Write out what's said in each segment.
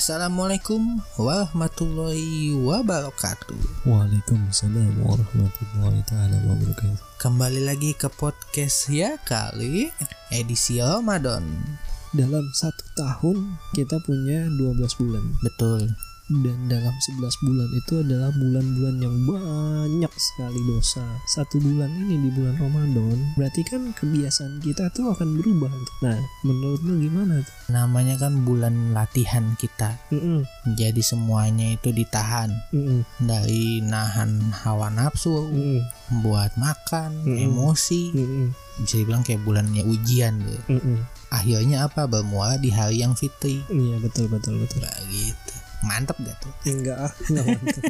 Assalamualaikum warahmatullahi wabarakatuh. Waalaikumsalam warahmatullahi taala wabarakatuh. Kembali lagi ke podcast ya kali edisi Ramadan. Dalam satu tahun kita punya 12 bulan Betul. Dan dalam 11 bulan itu adalah bulan-bulan yang banyak sekali dosa. Satu bulan ini di bulan Ramadan berarti kan kebiasaan kita tuh akan berubah. Nah, menurut lu gimana tuh? Namanya kan bulan latihan kita. Mm-mm, Jadi semuanya itu ditahan mm-mm, dari nahan hawa nafsu, mm-mm, buat makan, Mm-mm. emosi. mm-mm, Bisa dibilang kayak bulannya ujian gitu. mm-mm. Akhirnya apa? Bermuara di hari yang fitri. Iya betul betul betul. Nah, gitu. Mantep gak tuh? Enggak ah, enggak mantap.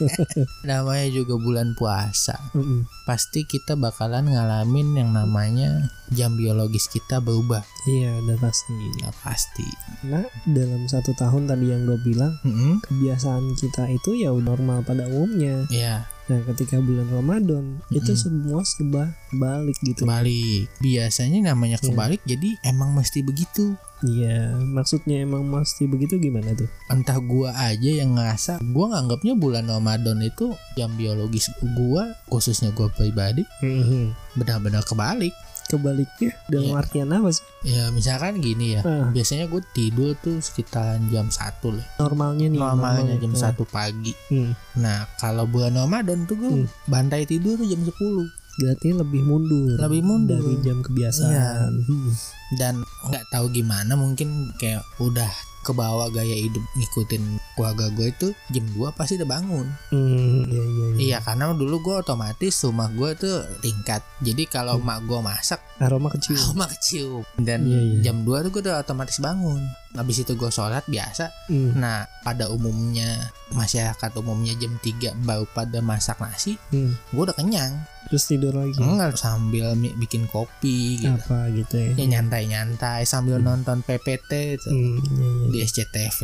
Namanya juga bulan puasa. Mm-mm. Pasti kita bakalan ngalamin yang namanya jam biologis kita berubah. Iya, udah pasti. Ya pasti. Nah, dalam satu tahun tadi yang gue bilang Mm-mm. kebiasaan kita itu ya normal pada umumnya. Ya, Nah, ketika bulan Ramadan itu Mm-mm. semua serba balik gitu. kebalik. Biasanya namanya Iya. kebalik, jadi emang mesti begitu. Iya, maksudnya emang mesti begitu gimana tuh? Entah gua aja yang ngerasa, gua nganggapnya bulan Ramadan itu jam biologis gua, khususnya gua pribadi, benar-benar kebalik. Kebaliknya dalam Iya. artian apa sih? Ya misalkan gini ya, Ah, biasanya gue tidur tuh sekitaran jam 1 lah. normalnya nih. Normalnya jam Ah, 1 pagi. hmm, Nah, kalau bulan Ramadan tuh gue Hmm. bantai tidur tuh jam 10 Berarti lebih mundur. Lebih mundur. dari jam kebiasaan. Hmm. dan nggak tahu gimana mungkin kayak udah kebawa gaya hidup ngikutin keluarga gue itu jam 2 pasti udah bangun. Hmm, iya iya. iya. Iya, karena dulu gue otomatis rumah gue tuh tingkat. Jadi kalau Hmm. mak gue masak, Aroma kecil. rumah kecium. Dan Iya, iya. jam 2 tuh gue udah otomatis bangun. Habis itu gue sholat biasa. Hmm, Nah, pada umumnya masyarakat umumnya jam 3 baru pada masak nasi, hmm. gue udah kenyang. Terus tidur lagi. Enggak sambil bikin kopi gitu. Apa gitu ya? Ya nyantai-nyantai sambil nonton PPT tuh Hmm, iya, iya. di SCTV.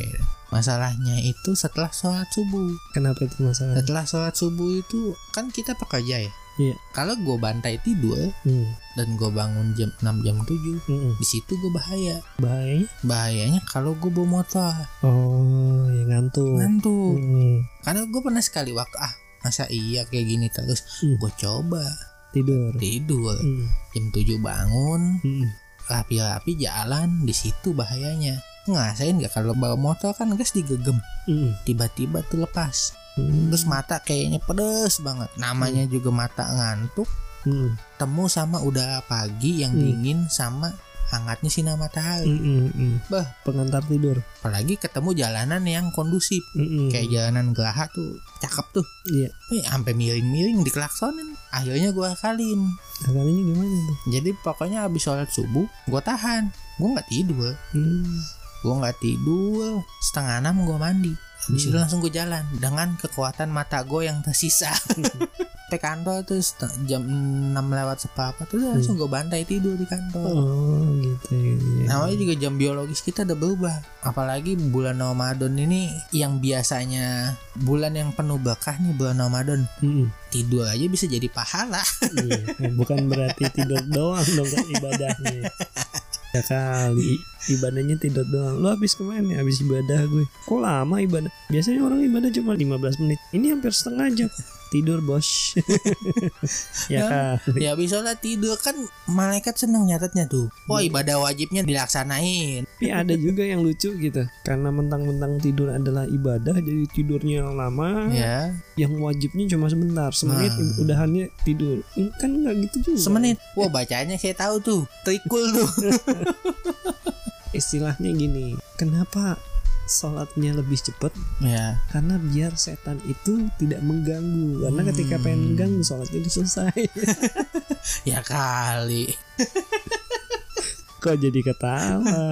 Masalahnya itu setelah sholat subuh. Kenapa itu masalah? Setelah sholat subuh itu kan kita pekerja ya. Iya. Kalau gue bantai tidur Hmm, dan gue bangun jam 6 jam 7 hmm. di situ gue bahaya. Bahaya. Bahayanya kalau gue bawa motor Oh, ya ngantuk. ngantuk. Hmm, Karena gue pernah sekali waktu ah masa iya kayak gini terus? Hmm. gue coba. Tidur. tidur. Hmm, jam 7 bangun. Hmm. rapi-rapi jalan di situ bahayanya. Ngasain nggak kalau bawa motor kan gas digegem? Hmm, tiba-tiba tuh lepas. Hmm, terus mata kayaknya pedes banget. Namanya juga mata ngantuk. Hmm, temu sama udara pagi yang Hmm. dingin sama hangatnya sinar matahari hmm, hmm, hmm. Bah. pengantar tidur. apalagi ketemu jalanan yang kondusif Hmm, hmm. kayak jalanan geraha tuh cakep tuh Iya. eh sampai miring-miring dikelaksonin akhirnya gua akalin Kalinya gimana tuh? jadi pokoknya habis sholat subuh gua tahan gua nggak tidur Hmm, gua nggak tidur setengah enam gua mandi habis itu Hmm. langsung gue jalan dengan kekuatan mata gue yang tersisa sampai kantor seta- jam 6 lewat sepakat tuh udah langsung gue bantai tidur di kantor oh gitu. gitu. namanya juga jam biologis kita udah berubah apalagi bulan Ramadan ini yang biasanya bulan yang penuh berkah nih bulan Ramadan Hmm, tidur aja bisa jadi pahala iya. Bukan berarti tidur doang dong kan ibadahnya. Ya kali ibadahnya tidur doang. Lu habis ke mana? Habis ibadah gue. Kok lama ibadah? Biasanya orang ibadah cuma 15 menit. Ini hampir setengah jam. Tidur bos. ya kali. ya habis sholat tidur kan malaikat seneng nyatetnya tuh wah ibadah wajibnya dilaksanain Tapi ada juga yang lucu gitu. Karena mentang-mentang tidur adalah ibadah, jadi tidurnya lama. ya Yang wajibnya cuma sebentar, semenit Nah. udahannya tidur. Ini Kan nggak gitu juga. semenit wah bacanya saya tahu tuh trikul tuh Istilahnya gini, kenapa sholatnya lebih cepat? ya Karena biar setan itu tidak mengganggu. Karena ketika Hmm. pengen mengganggu, sholatnya udah selesai. ya kali Kok jadi ketawa?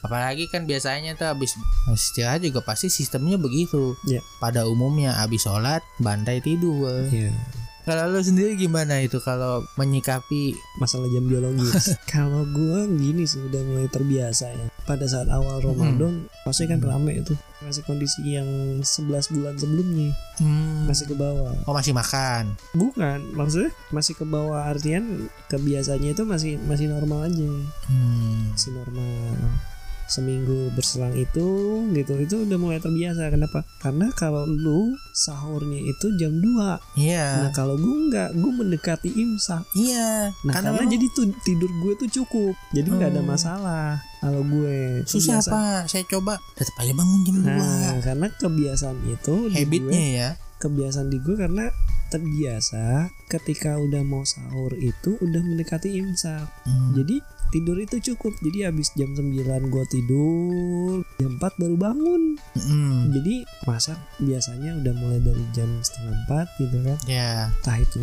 apalagi kan biasanya tuh habis istirahat juga pasti sistemnya begitu Iya. pada umumnya habis sholat bantai tidur Iya. Kalau lu sendiri gimana itu kalau menyikapi masalah jam biologis. Kalau gua gini sih udah mulai terbiasa ya. Pada saat awal Ramadan pasti kan rame itu masih kondisi yang 11 bulan sebelumnya hmm, masih ke bawah. oh masih makan Bukan, maksudnya masih ke bawah artian kebiasaannya itu masih masih normal aja. hmm, Masih normal. Seminggu berselang itu gitu itu udah mulai terbiasa kenapa karena kalau lu sahurnya itu jam 2 Iya. nah kalau gue nggak gue mendekati imsak Iya. nah karena karena, memang jadi tuh tidur gue tuh cukup jadi nggak ada Hmm. masalah kalau gue susah pak. Saya coba tetap aja bangun jam nah 2 karena kebiasaan itu Habitnya gue, ya. kebiasaan di gue karena terbiasa ketika udah mau sahur itu udah mendekati imsak Hmm. jadi tidur itu cukup jadi habis jam 9 gue tidur jam 4 baru bangun Mm-mm. jadi masak biasanya udah mulai dari jam setengah 4 gitu kan Ya. entah itu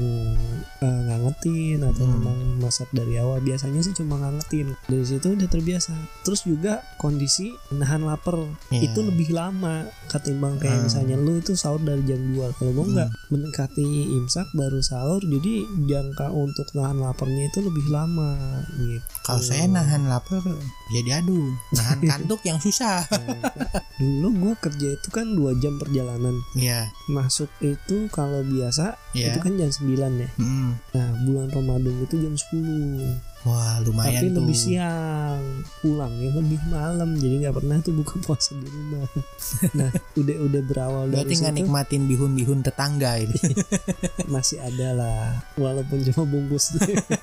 eh, ngangetin atau Hmm. memang masak dari awal biasanya sih cuma ngangetin dari situ udah terbiasa terus juga kondisi nahan lapar Iya. itu lebih lama ketimbang kayak Hmm. misalnya lu itu sahur dari jam 2 kalau gua Hmm. nggak mendekati imsak baru sahur jadi jangka untuk nahan laparnya itu lebih lama gitu Kalau saya nahan lapar jadi aduh, nahan kantuk yang susah. Dulu gua kerja itu kan dua jam perjalanan Iya. masuk itu kalau biasa Iya. itu kan jam 9 ya Mm. nah bulan Ramadan itu jam 10 Wah, lumayan tapi tuh. lebih siang pulang ya lebih malam jadi nggak pernah tuh buka puasa di rumah nah udah udah berawal Berarti dari nggak situ nikmatin bihun-bihun tetangga ini. masih ada lah walaupun cuma bungkus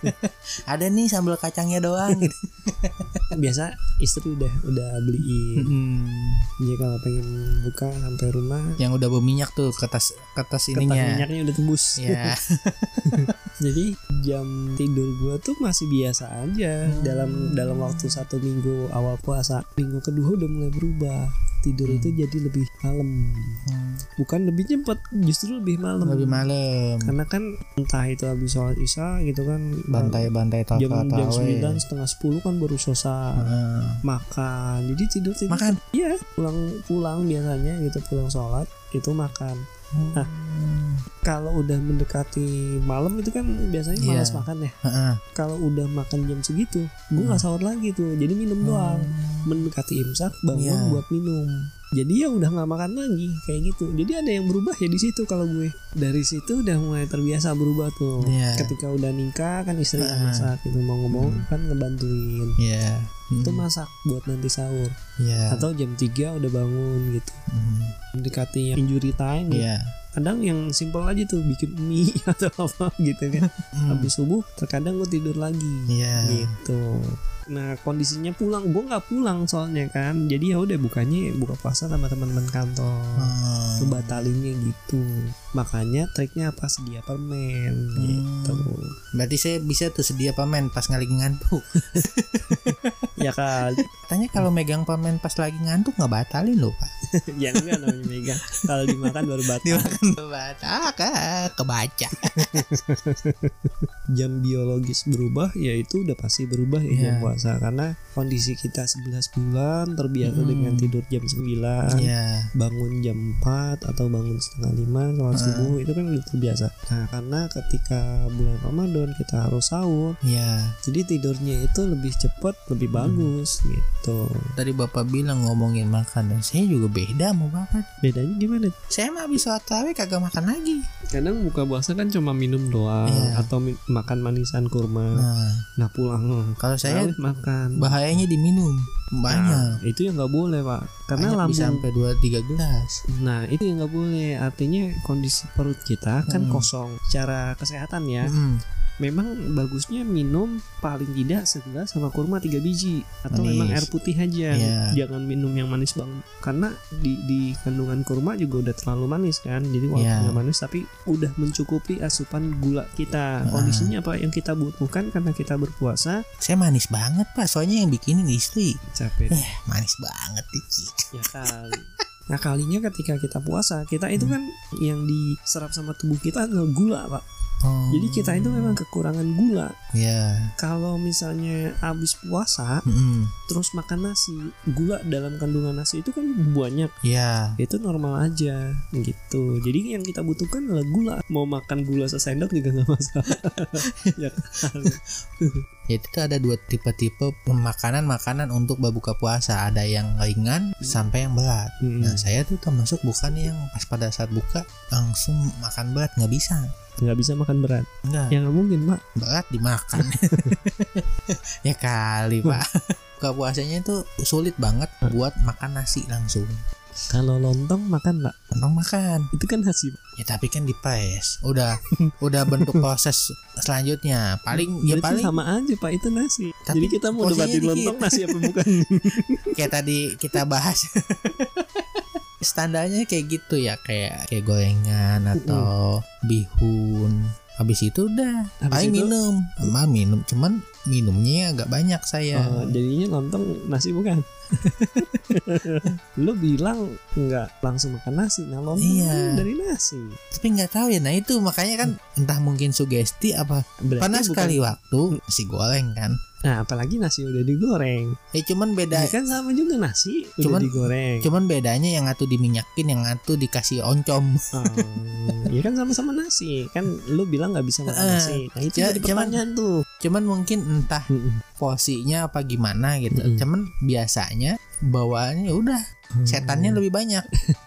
Ada nih sambal kacangnya doang gitu. biasa istri udah udah beliin Mm. jadi kalau pengen buka sampai rumah Yang udah berminyak tuh kertas kertas kertas ininya. minyaknya udah tembus Ya. jadi jam tidur gua tuh masih biasa aja Hmm. dalam dalam waktu satu minggu awal puasa. Minggu kedua udah mulai berubah. Tidur Hmm. itu jadi lebih malam. Hmm. bukan lebih cepat justru lebih malam. Lebih malam. karena kan entah itu habis sholat isya gitu kan Bantai-bantai jam jam tawa sembilan setengah sepuluh kan baru selesai. Makan. Jadi tidur tidur Makan. iya pulang pulang biasanya gitu pulang sholat itu makan Nah, kalau udah mendekati malam itu kan biasanya Iya. malas makan ya Heeh. kalau udah makan jam segitu gue nggak Hmm. sahur lagi tuh jadi minum doang mendekati imsak bangun Iya. buat minum jadi ya udah nggak makan lagi kayak gitu jadi ada yang berubah ya di situ kalau gue dari situ udah mulai terbiasa berubah tuh Iya. ketika udah nikah kan istri yang Ah. masak gitu mau ngomong Hmm. kan ngebantuin Iya. itu Hmm. masak buat nanti sahur Iya. atau jam 3 udah bangun gitu Hmm. mendekati injury time ya. Iya. kadang yang simple aja tuh bikin mie atau apa gitu kan Hmm. habis subuh terkadang gue tidur lagi Iya. gitu nah kondisinya pulang. Gue nggak pulang soalnya kan. Jadi ya udah bukanya buka puasa sama teman-teman kantor. Hmm. Batalinnya gitu. Makanya triknya apa? Sedia permen gitu. Berarti saya bisa tuh sedia pamen pas lagi ngantuk. ya kali. Katanya kalau megang pamen pas lagi ngantuk nggak batalin loh pak. ya enggak namanya megang. Kalau dimakan baru batal. Dimakan batal, ah, kebaca. jam biologis berubah ya itu udah pasti berubah ya jam Iya. Puasa karena kondisi kita 11 bulan terbiasa Hmm. dengan tidur jam 9 Iya. bangun jam 4 atau bangun setengah lima sholat Ah. subuh itu kan udah terbiasa nah karena ketika bulan Ramadan kita harus sahur Iya. jadi tidurnya itu lebih cepat lebih Hmm. bagus gitu Tadi bapak bilang ngomongin makan, saya juga beda mau bapak. bedanya gimana Saya mah habis sholat tarawih kagak makan lagi. kadang buka puasa kan cuma minum doang Iya. atau mi- makan manisan kurma Nah, nah pulang kalau saya makan bahayanya diminum Nah, banyak. itu yang nggak boleh pak karena Banyak bisa lambung sampai 2 3 gelas. nah itu yang nggak boleh artinya kondisi perut kita kan Hmm. kosong secara kesehatan ya Mm. Memang bagusnya minum paling tidak segelas sama kurma tiga biji atau Manis. memang air putih aja. Iya. jangan minum yang manis banget. Karena di di kandungan kurma juga udah terlalu manis kan. Jadi walaupun nggak manis tapi udah mencukupi asupan gula kita. Kondisinya apa yang kita butuhkan karena kita berpuasa? Saya manis banget pak, soalnya yang bikinin istri. capek. Eh, manis banget ya kali. Nah kalinya ketika kita puasa kita itu Hmm. kan yang diserap sama tubuh kita adalah gula pak. Oh. Jadi kita itu memang kekurangan gula. Ya. Kalau misalnya habis puasa Mm. terus makan nasi, gula dalam kandungan nasi itu kan banyak. Ya. Itu normal aja gitu. Jadi yang kita butuhkan adalah gula. Mau makan gula sesendok juga nggak masalah. ya kan? Ya, Itu tuh ada dua tipe-tipe makanan-makanan untuk berbuka puasa. Ada yang ringan sampai yang berat. Hmm. Nah saya tuh termasuk bukan yang pas pada saat buka langsung makan berat nggak bisa. nggak bisa makan berat. Enggak. Ya nggak mungkin pak. Berat dimakan. ya kali pak. buka puasanya itu sulit banget buat makan nasi langsung Kalau lontong makan nggak? Lontong makan Itu kan nasi. ya tapi kan di press udah udah bentuk proses selanjutnya paling ya paling sama aja pak itu nasi. Tapi Jadi kita mau debatin dikit. lontong nasi apa bukan? kayak tadi kita bahas standarnya kayak gitu ya kayak kayak gorengan atau bihun habis itu udah Habis itu- minum sama minum cuman minumnya agak banyak saya Oh, jadinya lontong nasi bukan? Lu bilang nggak langsung makan nasi, nah lontong Iya. kan dari nasi. tapi nggak tahu ya nah itu makanya kan entah mungkin sugesti apa Berarti pernah bukan- sekali waktu nasi goreng kan Nah, apalagi nasi udah digoreng. ya cuman beda Ya kan sama juga nasi udah Cuman- digoreng. cuman bedanya yang satu diminyakin yang satu dikasih oncom Oh, ya kan sama-sama nasi. Kan lu bilang nggak bisa makan nasi. Nah, itu ya, jadi cuman- pertanyaan tuh. cuman mungkin entah Mm-mm. porsinya apa gimana gitu Mm-mm. cuman biasanya bawaannya ya udah setannya Hmm. lebih banyak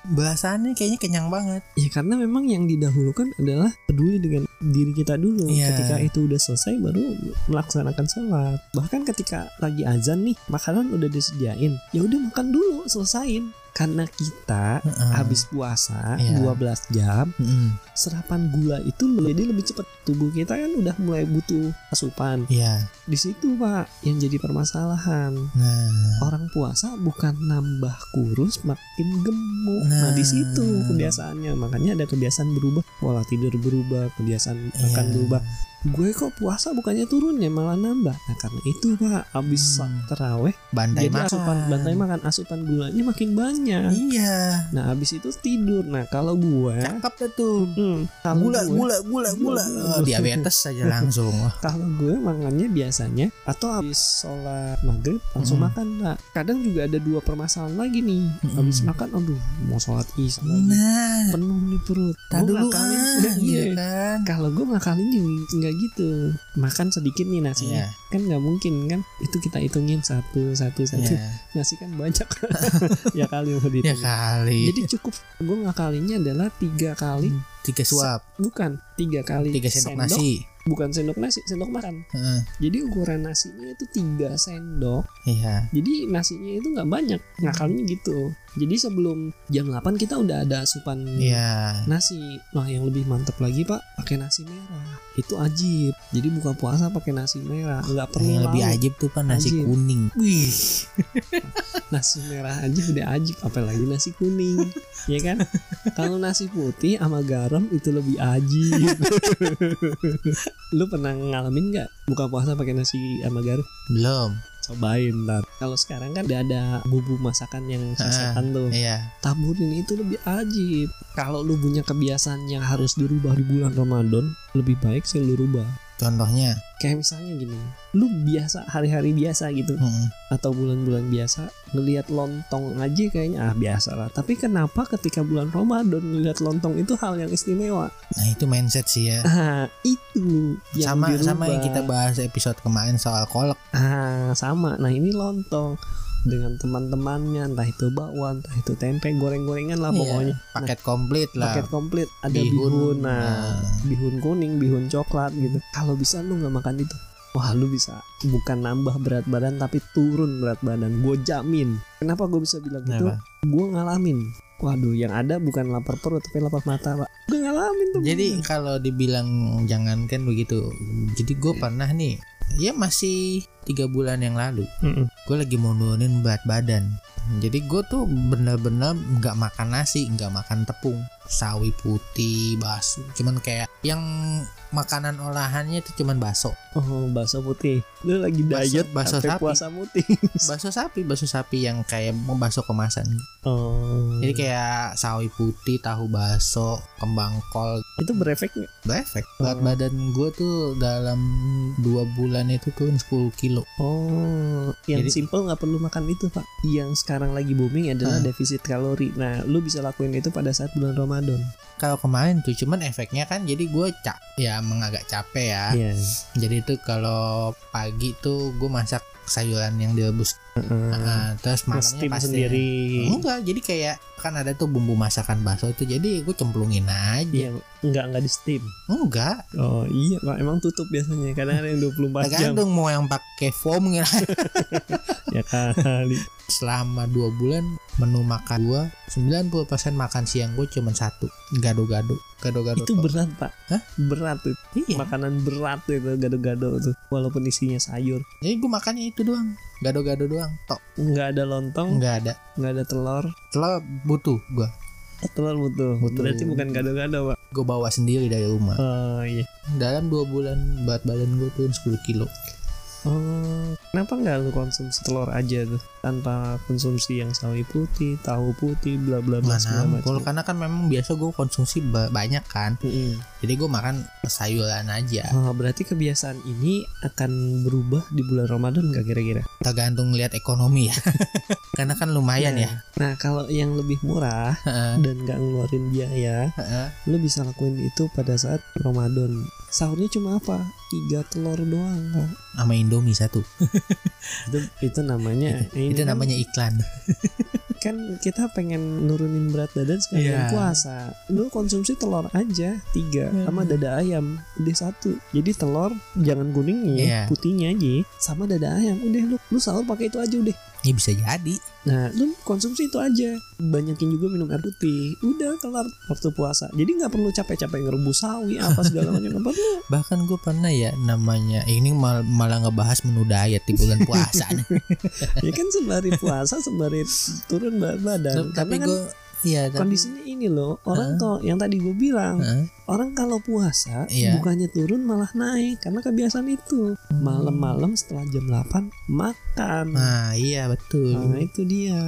bahasannya kayaknya kenyang banget Ya karena memang yang didahulukan adalah peduli dengan diri kita dulu. Iya. Ketika itu udah selesai baru melaksanakan sholat. Bahkan ketika lagi azan nih, makanan udah disediain. Ya udah makan dulu, selesain. Karena kita Heeh. habis puasa Iya. 12 jam, Mm-mm. serapan gula itu jadi lebih cepat. Tubuh kita kan udah mulai butuh asupan. Iya. Di situ, Pak, yang jadi permasalahan. Nah, Orang puasa bukan nambah kurus makin gemuk. Nah, Nah. di situ kebiasaannya. Makanya ada kebiasaan berubah, pola tidur berubah, kebiasaan makan Iya. berubah. Gue kok puasa bukannya turun ya malah nambah. Nah, karena itu Pak, habis Hmm. teraweh bandai jadi makan. asupan bantai makan asupan gulanya makin banyak. Iya. Nah, habis itu tidur. Nah, kalau gue Cakep dah tuh. Hmm, kalau Gula, gue, gula, gula, gula. Gula, Oh, diabetes aja langsung. Kalau gue makannya biasanya atau habis sholat maghrib langsung Mm. makan pak kadang juga ada dua permasalahan lagi nih Mm. habis makan aduh mau sholat isya lagi Nah, penuh tak Gue dulu ngakalin- ah, iya. gitu kan. kalau gue ngakalin juga nggak gitu makan sedikit nih nasinya Iya. kan nggak mungkin kan itu kita hitungin satu satu satu Iya. nasi kan banyak ya kali mau Ya kali. jadi cukup gue ngakalinnya adalah tiga kali tiga suap, bukan tiga kali tiga sendok nasi. Bukan sendok nasi sendok makan Heeh. jadi ukuran nasinya itu tiga sendok Iya. jadi nasinya itu nggak banyak ngakalinya gitu jadi sebelum jam 8 kita udah ada asupan Iya. nasi nah yang lebih mantap lagi pak pakai nasi merah itu ajib jadi buka puasa pakai nasi merah nggak perlu Yang lebih ajib tuh kan nasi Ajib. kuning. Wih. nasi merah aja udah ajib apalagi nasi kuning ya kan? Kalau nasi putih sama garam itu lebih ajib lu pernah ngalamin nggak buka puasa pakai nasi sama garam? Belum. cobain ntar. Kalau sekarang kan udah ada bumbu masakan yang sasetan tuh. Iya. taburin itu lebih ajib kalau lu punya kebiasaan yang harus dirubah di bulan Ramadan lebih baik sih lu rubah Contohnya. kayak misalnya gini lu biasa hari-hari biasa gitu Heeh. atau bulan-bulan biasa ngelihat lontong aja kayaknya ah biasa lah tapi kenapa ketika bulan Ramadan ngelihat lontong itu hal yang istimewa Nah itu mindset sih ya. ah itu yang sama dirubah. sama yang kita bahas episode kemarin soal kolak. ah sama nah ini lontong dengan teman-temannya entah itu bakwan entah itu tempe goreng-gorengan lah Iya, pokoknya. paket komplit lah. paket komplit. Ada Bihun, bihun, nah, nah. bihun kuning bihun coklat gitu. Kalau bisa lu nggak makan itu. Wah lu bisa. Bukan nambah berat badan tapi turun berat badan. Gue jamin. Kenapa gue bisa bilang gitu? Gue ngalamin. Waduh yang ada bukan lapar perut tapi lapar mata pak. Gue ngalamin tuh Jadi kalau dibilang jangankan begitu. Jadi gue pernah nih. Ya masih tiga bulan yang lalu. Mm-mm. Gue lagi mau nurunin berat badan. Jadi gue tuh bener-bener nggak makan nasi, nggak makan tepung, sawi putih, bakso. Cuman kayak yang makanan olahannya itu cuman bakso. oh bakso putih lu lagi diet bakso sapi. puasa putih Bakso sapi, bakso sapi yang kayak bakso kemasan. oh Jadi kayak sawi putih, tahu bakso, kembang kol, itu berefek nggak berefek. Berat Oh. badan gue tuh dalam dua bulan itu turun 10 kilo. Oh, yang Jadi- simple nggak perlu makan itu pak. Yang sekarang lagi booming adalah Ah. defisit kalori. Nah, lu bisa lakuin itu pada saat bulan Ramadan. Kalau kemarin tuh cuman efeknya kan jadi gue cap ya emang agak capek ya. Iya. Jadi tuh kalau pagi tuh gue masak sayuran yang direbus Heeh. Nah, terus malamnya pasti sendiri. enggak jadi kayak kan ada tuh bumbu masakan bakso itu jadi gue cemplungin aja Iya, enggak enggak di steam. enggak Oh iya, Pak. Emang tutup biasanya. Kadang ada yang 24 jam. tergantung mau yang pakai foam Ya kali. selama dua bulan menu makan gua 90% makan siang gue cuman satu gado-gado gado-gado Itu berat, Pak. Hah? Berat tuh. iya Makanan berat itu gado-gado tuh. Walaupun isinya sayur. jadi gue makannya itu doang gado-gado doang tok Enggak ada lontong, nggak ada enggak ada telur. telur butuh gua Oh, telur butuh. Butuh. Berarti bukan gado-gado, Pak. gue bawa sendiri dari rumah Oh iya. dalam dua bulan berat badan gue turun 10 kilo Oh, kenapa nggak lu konsumsi telur aja tuh tanpa konsumsi yang sawi putih, tahu putih, bla bla bla mana macam. karena kan memang biasa gue konsumsi ba- banyak kan Mm-mm. jadi gue makan sayuran aja Oh, berarti kebiasaan ini akan berubah di bulan Ramadan nggak kira-kira? tergantung lihat ekonomi ya karena kan lumayan ya Nah, kalau yang lebih murah dan nggak ngeluarin biaya, heeh. lu bisa lakuin itu pada saat Ramadan. Sahurnya cuma apa? Tiga telur doang, sama Indomie satu Itu itu namanya ini itu kan- namanya iklan kan kita pengen nurunin berat badan sekalian Iya. puasa lu konsumsi telur aja tiga Hmm. sama dada ayam udah satu jadi telur jangan kuningnya Iya. putihnya aja sama dada ayam udah lu lu sahur pakai itu aja udah ini bisa jadi. Nah lu konsumsi itu aja. Banyakin juga minum air putih. Udah kelar waktu puasa. Jadi nggak perlu capek-capek ngerebus sawi apa segala macam. Nggak perlu. Bahkan gue pernah ya namanya ini mal- malah ngebahas menu diet di bulan puasa nih. ya kan sembari puasa sembari turun badan. Tapi karena kan gue iya tapi- kondisinya ini loh orang kok yang tadi gue bilang Heeh. Orang kalau puasa Iya. bukannya turun malah naik karena kebiasaan itu. Malam-malam setelah jam 8 makan. nah iya betul Nah, itu dia.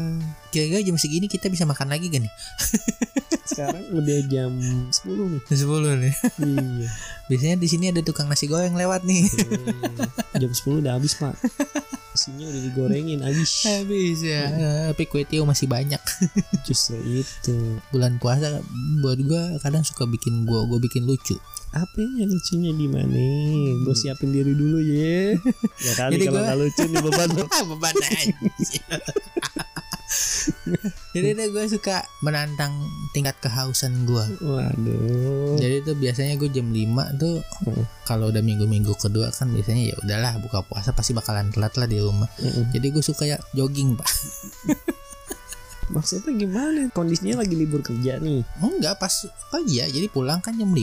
kira-kira jam segini kita bisa makan lagi gak nih Sekarang udah jam 10 nih. 10 nih iya. biasanya di sini ada tukang nasi goreng lewat nih jam 10 udah habis, Pak. Isinya udah digorengin habis. habis ya tapi kue tiaw masih banyak Justru itu. bulan puasa buat gue kadang suka bikin gue gue bikin lucu Apanya lucunya di mana? Gue siapin diri dulu ya. Ya kali Jadi kalau gua- lucu nih beban beban aja jadi deh gue suka menantang tingkat kehausan gue Waduh. jadi tuh biasanya gue jam 5 tuh Heeh. kalau udah minggu-minggu kedua kan biasanya ya udahlah buka puasa pasti bakalan telat lah di rumah Mm-mm. jadi gue suka ya jogging pak Maksudnya gimana? Kondisinya lagi libur kerja nih. enggak pas pagi ya jadi pulang kan jam 5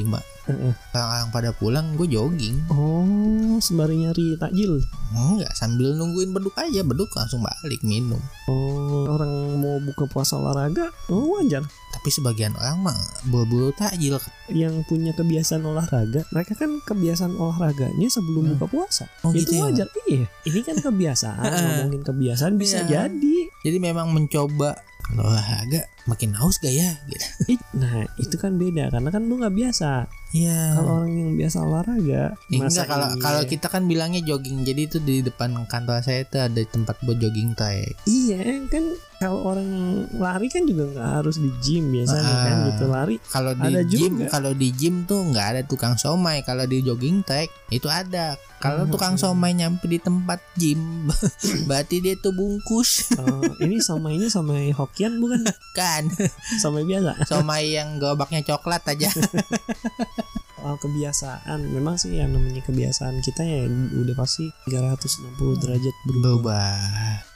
Heeh. orang pada pulang gue jogging Oh, sembari nyari takjil. enggak sambil nungguin beduk aja beduk langsung balik minum Oh, orang mau buka puasa olahraga, oh wajar. tapi sebagian orang mah buru-buru takjil Yang punya kebiasaan olahraga, mereka kan kebiasaan olahraganya sebelum Hmm. buka puasa. Oh, itu gitu ya, wajar. Iya, ini kan kebiasaan. ngomongin kebiasaan bisa Iya. jadi. jadi memang mencoba olahraga makin haus gak ya gitu Nah, itu kan beda karena kan lu nggak biasa. iya Kalau orang yang biasa olahraga, Eh, masa enggak kalau iya? kalau kita kan bilangnya jogging jadi itu di depan kantor saya itu ada tempat buat jogging track Iya, kan kalau orang lari kan juga nggak harus di gym biasanya Ah. kan gitu lari. kalau di Ada gym kalau di gym tuh nggak ada tukang somai kalau di jogging track itu ada kalau Hmm. tukang somai nyampe di tempat gym berarti dia tuh bungkus Oh, ini sama ini sama Hokian bukan? kan Sama biasa. somai yang gerobaknya coklat aja soal kebiasaan. Memang sih yang namanya kebiasaan kita ya udah pasti 360 derajat berubah. Berubah.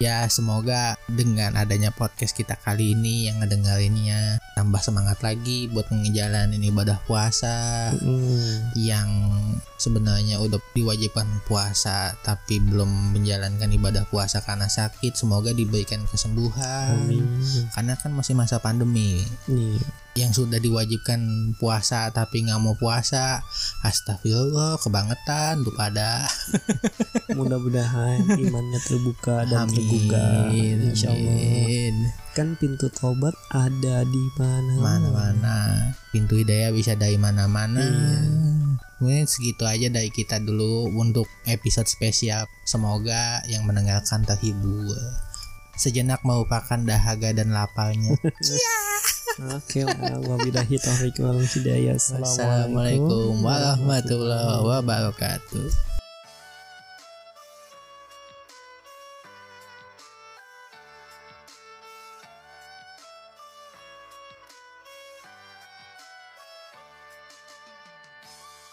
Ya semoga dengan adanya podcast kita kali ini yang ngedengerinnya tambah semangat lagi buat ngejalanin ibadah puasa Mm, yang sebenarnya udah diwajibkan puasa tapi belum menjalankan ibadah puasa karena sakit. Semoga diberikan kesembuhan. Amin. Karena kan masih masa pandemi. Nih yang sudah diwajibkan puasa tapi nggak mau puasa astagfirullah kebangetan tuh pada. Mudah-mudahan imannya terbuka dan amin. tergugah insya Allah. Amin. kan pintu taubat ada di mana? Mana-mana. Pintu hidayah bisa dari mana-mana. Iya. Mungkin segitu aja dari kita dulu untuk episode spesial. Semoga yang mendengarkan terhibur. Sejenak melupakan dahaga dan laparnya oke lah wabillahi taufiq wal hidayah. Assalamualaikum warahmatullahi wabarakatuh